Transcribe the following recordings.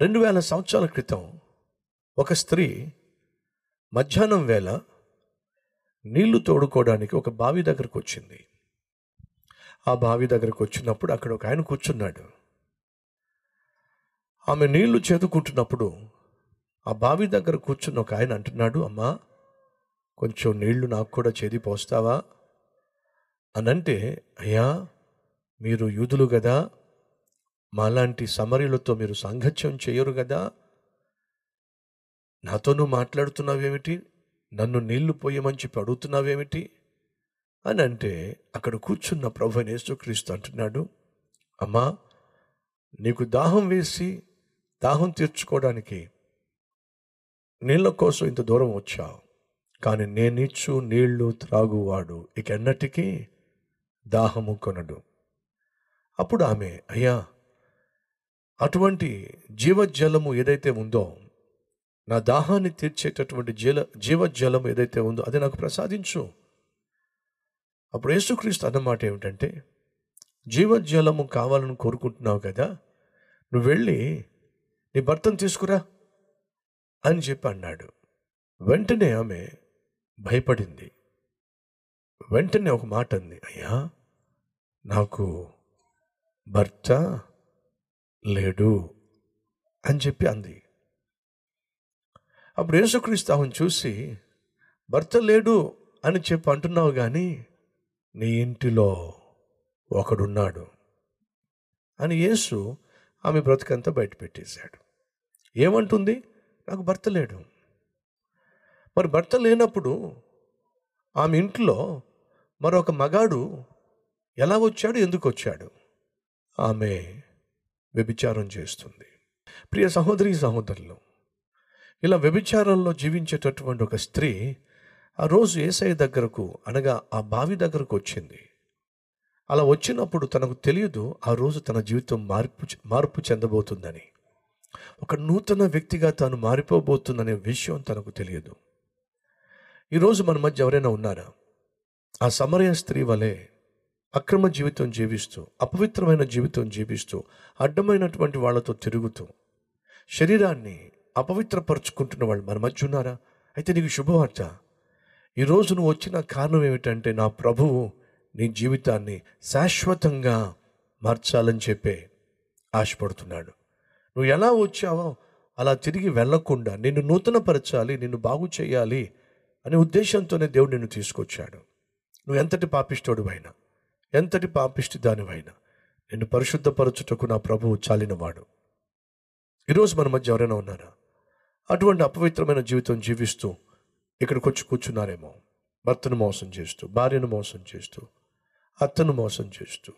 రెండు వేల సంవత్సరాల క్రితం ఒక స్త్రీ మధ్యాహ్నం వేళ నీళ్ళు తోడుకోవడానికి ఒక బావి దగ్గరకు వచ్చింది. ఆ బావి దగ్గరకు వచ్చినప్పుడు అక్కడ ఒక ఆయన కూర్చున్నాడు. ఆమె నీళ్ళు చేదుకుంటున్నప్పుడు ఆ బావి దగ్గర కూర్చున్న ఒక ఆయన అంటున్నాడు అమ్మా కొంచెం నీళ్ళు నాకు కూడా చేది పోస్తావా? అనంటే అయ్యా మీరు యూదులు కదా మాలాంటి సమరీలతో మీరు సాంగత్యం చేయరు కదా నాతో నువ్వు మాట్లాడుతున్నావేమిటి? నన్ను నీళ్ళు పోయమని చెప్పి అడుగుతున్నావేమిటి? అని అంటే అక్కడ కూర్చున్న ప్రభు యేసుక్రీస్తు అంటున్నాడు అమ్మా నీకు దాహం వేసి దాహం తీర్చుకోవడానికి నీళ్ళ కోసం ఇంత దూరం వచ్చావు. కానీ నేనిచ్చు నీళ్ళు త్రాగువాడు. ఇక ఎన్నటికీ దాహము కొనడు. అప్పుడు ఆమె అయ్యా అటువంటి జీవజలము ఏదైతే ఉందో నా దాహాన్ని తీర్చేటటువంటి జీల జీవజలము ఏదైతే ఉందో అది నాకు ప్రసాదించు. అప్పుడు యేసుక్రీస్తు అన్నమాట ఏమిటంటే జీవజలము కావాలని కోరుకుంటున్నావు కదా నువ్వు వెళ్ళి నీ భర్తను తీసుకురా అని చెప్పి అన్నాడు. వెంటనే ఆమె భయపడింది. వెంటనే ఒక మాట అంది అయ్యా నాకు భర్త లేడు అని చెప్పి అంది. అప్పుడు యేసుక్రీస్తు ఆమెను చూసి భర్త లేడు అని చెప్పి అంటున్నావు కానీ నీ ఇంటిలో ఒకడున్నాడు అని యేసు ఆమె బ్రతుకంతా బయట పెట్టేశాడు ఏమంటుంది? నాకు భర్త లేడు. మరి భర్త లేనప్పుడు ఆమె ఇంట్లో మరొక మగాడు ఎలా వచ్చాడు? ఎందుకు వచ్చాడు? ఆమె వ్యభిచారం చేస్తుంది. ప్రియ సహోదరి సహోదరులు ఇలా వ్యభిచారంలో జీవించేటటువంటి ఒక స్త్రీ ఆ రోజు ఏసఐ దగ్గరకు అనగా ఆ బావి దగ్గరకు వచ్చింది. అలా వచ్చినప్పుడు తనకు తెలియదు ఆ రోజు తన జీవితం మార్పు మార్పు చెందబోతుందని. ఒక నూతన వ్యక్తిగా తాను మారిపోబోతుందనే విషయం తనకు తెలియదు. ఈరోజు మన మధ్య ఎవరైనా ఉన్నారా? ఆ సమరయ స్త్రీ వలె అక్రమ జీవితం జీవిస్తూ అపవిత్రమైన జీవితం జీవిస్తూ అడ్డమైనటువంటి వాళ్ళతో తిరుగుతూ శరీరాన్ని అపవిత్రపరుచుకుంటున్న వాళ్ళు మన మధ్య ఉన్నారా? అయితే నీకు శుభవార్త. ఈరోజు నువ్వు వచ్చిన కారణం ఏమిటంటే నా ప్రభువు నీ జీవితాన్ని శాశ్వతంగా మార్చాలని చెప్పే ఆశపడుతున్నాడు. నువ్వు ఎలా వచ్చావో అలా తిరిగి వెళ్ళకుండా నిన్ను నూతనపరచాలి నిన్ను బాగు చేయాలి అనే ఉద్దేశంతోనే దేవుడు నిన్ను తీసుకొచ్చాడు. నువ్వు ఎంతటి పాపిష్టోడు అయినా ఎంతటి పాపిష్టి దానివైనా. నిన్ను పరిశుద్ధపరచుటకు నా ప్రభువు చాలినవాడు. ఈరోజు మన మధ్య ఎవరైనా ఉన్నారా? అటువంటి అపవిత్రమైన జీవితం జీవిస్తూ ఇక్కడికి వచ్చి కూర్చున్నారేమో. భర్తను మోసం చేస్తూ భార్యను మోసం చేస్తూ అత్తను మోసం చేస్తూ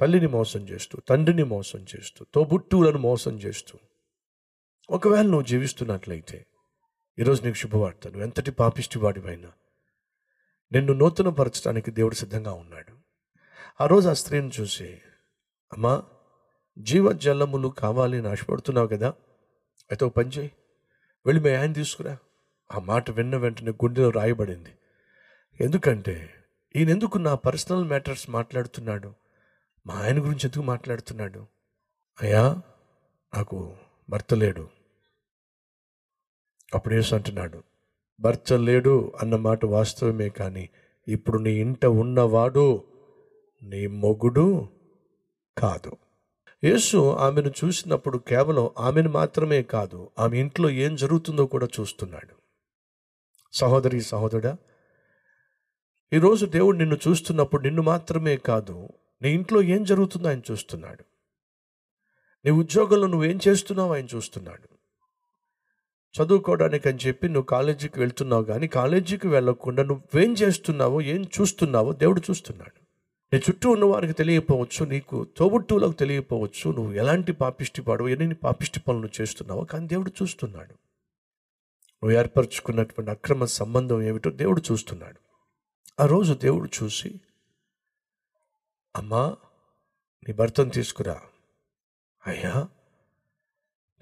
తల్లిని మోసం చేస్తూ తండ్రిని మోసం చేస్తూ తోబుట్టువులను మోసం చేస్తూ. ఒకవేళ నువ్వు జీవిస్తున్నట్లయితే ఈరోజు నీకు శుభవార్త నువ్వు ఎంతటి పాపిష్టి వాడివైనా నిన్ను నూతనపరచడానికి దేవుడు సిద్ధంగా ఉన్నాడు. ఆ రోజు ఆ స్త్రీని చూసి అమ్మా జీవజలములు కావాలి అని ఆశపడుతున్నావు కదా. అయితే ఒక పని చేయి వెళ్ళి మీ ఆయన తీసుకురా. ఆ మాట విన్న వెంటనే గుండెలో రాయబడింది. ఎందుకంటే ఈయన ఎందుకు నా పర్సనల్ మ్యాటర్స్ మాట్లాడుతున్నాడు? మా ఆయన గురించి ఎందుకు మాట్లాడుతున్నాడు? అయ్యా నాకు భర్త లేడు. అప్పుడు యేసు అంటున్నాడు భర్త లేడు అన్న మాట వాస్తవమే కానీ ఇప్పుడు నీ ఇంట ఉన్నవాడు నీ మొగుడు కాదు. యేసు ఆమెను చూసినప్పుడు కేవలం ఆమెను మాత్రమే కాదు ఆమె ఇంట్లో ఏం జరుగుతుందో కూడా చూస్తున్నాడు. సహోదరి సహోదరుడా ఈరోజు దేవుడు నిన్ను చూస్తున్నప్పుడు నిన్ను మాత్రమే కాదు నీ ఇంట్లో ఏం జరుగుతుందో ఆయన చూస్తున్నాడు. నీ ఉద్యోగంలో నువ్వేం చేస్తున్నావు ఆయన చూస్తున్నాడు. చదువుకోవడానికి అని చెప్పి నువ్వు కాలేజీకి వెళ్తున్నావు కానీ కాలేజీకి వెళ్ళకుండా నువ్వేం చేస్తున్నావో ఏం చూస్తున్నావో దేవుడు చూస్తున్నాడు. నీ చుట్టూ ఉన్న వారికి తెలియకపోవచ్చు నీకు తోబుట్టువులకు తెలియకపోవచ్చు నువ్వు ఎలాంటి పాపిష్టి పాడవు ఎన్ని పాపిష్టి పనులు చేస్తున్నావో కానీ దేవుడు చూస్తున్నాడు. నువ్వు ఏర్పరచుకున్నటువంటి అక్రమ సంబంధం ఏమిటో దేవుడు చూస్తున్నాడు. ఆ రోజు దేవుడు చూసి అమ్మా నీ భర్తను తీసుకురా. అయ్యా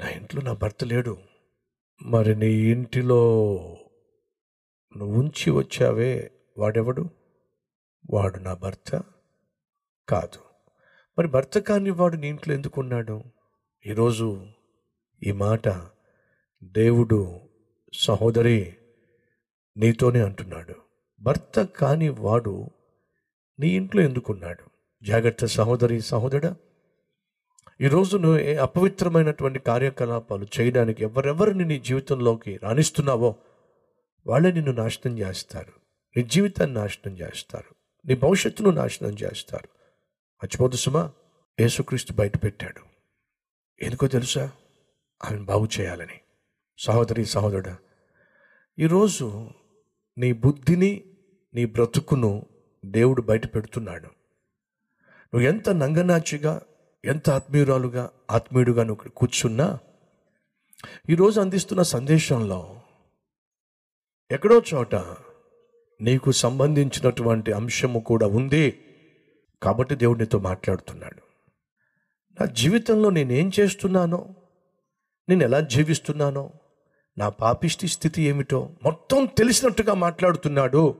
నా ఇంట్లో నా భర్త లేడు. మరి నీ ఇంటిలో నువ్వు ఉంచి వచ్చావే వాడెవడు? వాడు నా భర్త కాదు. మరి భర్త కాని వాడు నీ ఇంట్లో ఎందుకు ఉన్నాడు? ఈరోజు ఈ మాట దేవుడు సహోదరి నీతోనే అంటున్నాడు. భర్త కాని వాడు నీ ఇంట్లో ఎందుకున్నాడు జాగ్రత్త సహోదరి సహోదరా ఈరోజు నువ్వు ఏ అపవిత్రమైనటువంటి కార్యకలాపాలు చేయడానికి ఎవరెవరిని నీ జీవితంలోకి రాణిస్తున్నావో వాళ్ళే నిన్ను నాశనం చేస్తారు. నీ జీవితాన్ని నాశనం చేస్తారు. నీ భవిష్యత్తును నాశనం చేస్తారు. మర్చిపోదు సుమా యేసుక్రీస్తు బయట పెట్టాడు ఎందుకో తెలుసా? ఆమెను బాగు చేయాలని. సహోదరి సహోదరుడా ఈరోజు నీ బుద్ధిని నీ బ్రతుకును దేవుడు బయట పెడుతున్నాడు నువ్వు ఎంత నంగనాచిగా ఎంత ఆత్మీయురాలుగా ఆత్మీయుడుగా నువ్వు ఇక్కడ కూర్చున్నా ఈరోజు అందిస్తున్న సందేశంలో ఎక్కడో చోట నీకు సంబంధించినటువంటి అంశము కూడా ఉంది కాబట్టి దేవుడు నీతో మాట్లాడుతున్నాడు. నా జీవితంలో నేనేం చేస్తున్నానో నేను ఎలా జీవిస్తున్నానో నా పాపిష్టి స్థితి ఏమిటో మొత్తం తెలిసినట్టుగా మాట్లాడుతున్నాడు.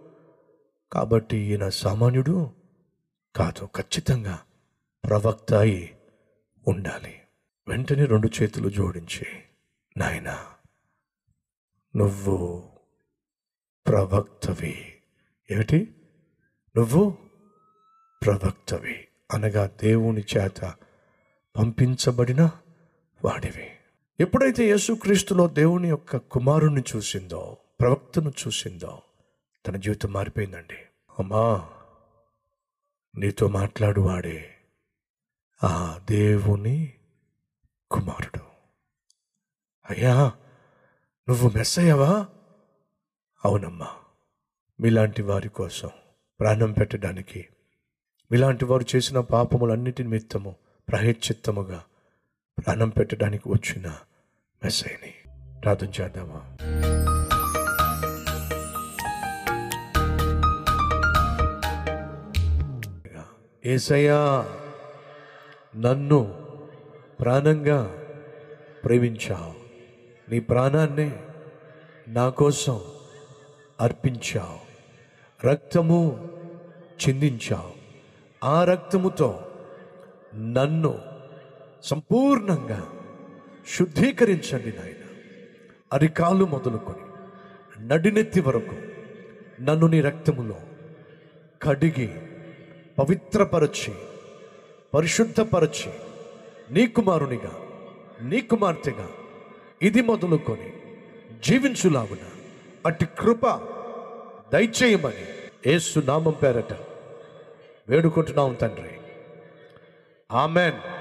కాబట్టి ఈయన సామాన్యుడు కాదు ఖచ్చితంగా. ప్రవక్త అయి ఉండాలి. వెంటనే రెండు చేతులు జోడించి. నాయనా నువ్వు ప్రవక్తవి. ఏమిటి? నువ్వు ప్రవక్తవి అనగా దేవుని చేత పంపించబడిన వాడివి. ఎప్పుడైతే యేసుక్రీస్తులో దేవుని యొక్క కుమారుణ్ణి చూసిందో ప్రవక్తను చూసిందో తన జీవితం మారిపోయిందండి. అమ్మా నీతో మాట్లాడువాడే ఆ దేవుని కుమారుడు. అయ్యా నువ్వు మెస్ అయ్యావా అవునమ్మా మీలాంటి వారి కోసం ప్రాణం పెట్టడానికి మీలాంటి వారు చేసిన పాపములన్నిటి నిమిత్తము ప్రహేచిత్తముగా ప్రాణం పెట్టడానికి వచ్చిన మెస్సైని ప్రార్థన చేద్దామా? ఏసయ్యా నన్ను ప్రాణంగా ప్రేమించావు. నీ ప్రాణాన్ని నా కోసం అర్పించావు. రక్తము చిందించావు. ఆ రక్తముతో నన్ను సంపూర్ణంగా శుద్ధీకరించండి నాయన. అరికాలు మొదలుకొని నడినెత్తి వరకు నన్ను నీ రక్తములో కడిగి పవిత్రపరచి. పరిశుద్ధపరచి. నీ కుమారునిగా నీ కుమార్తెగా ఇది మొదలుకొని జీవించులాగున. అట్టి కృప దయచేయమని ఏసు నామం పేరట వేడుకుంటున్నాం తండ్రి. ఆమెన్.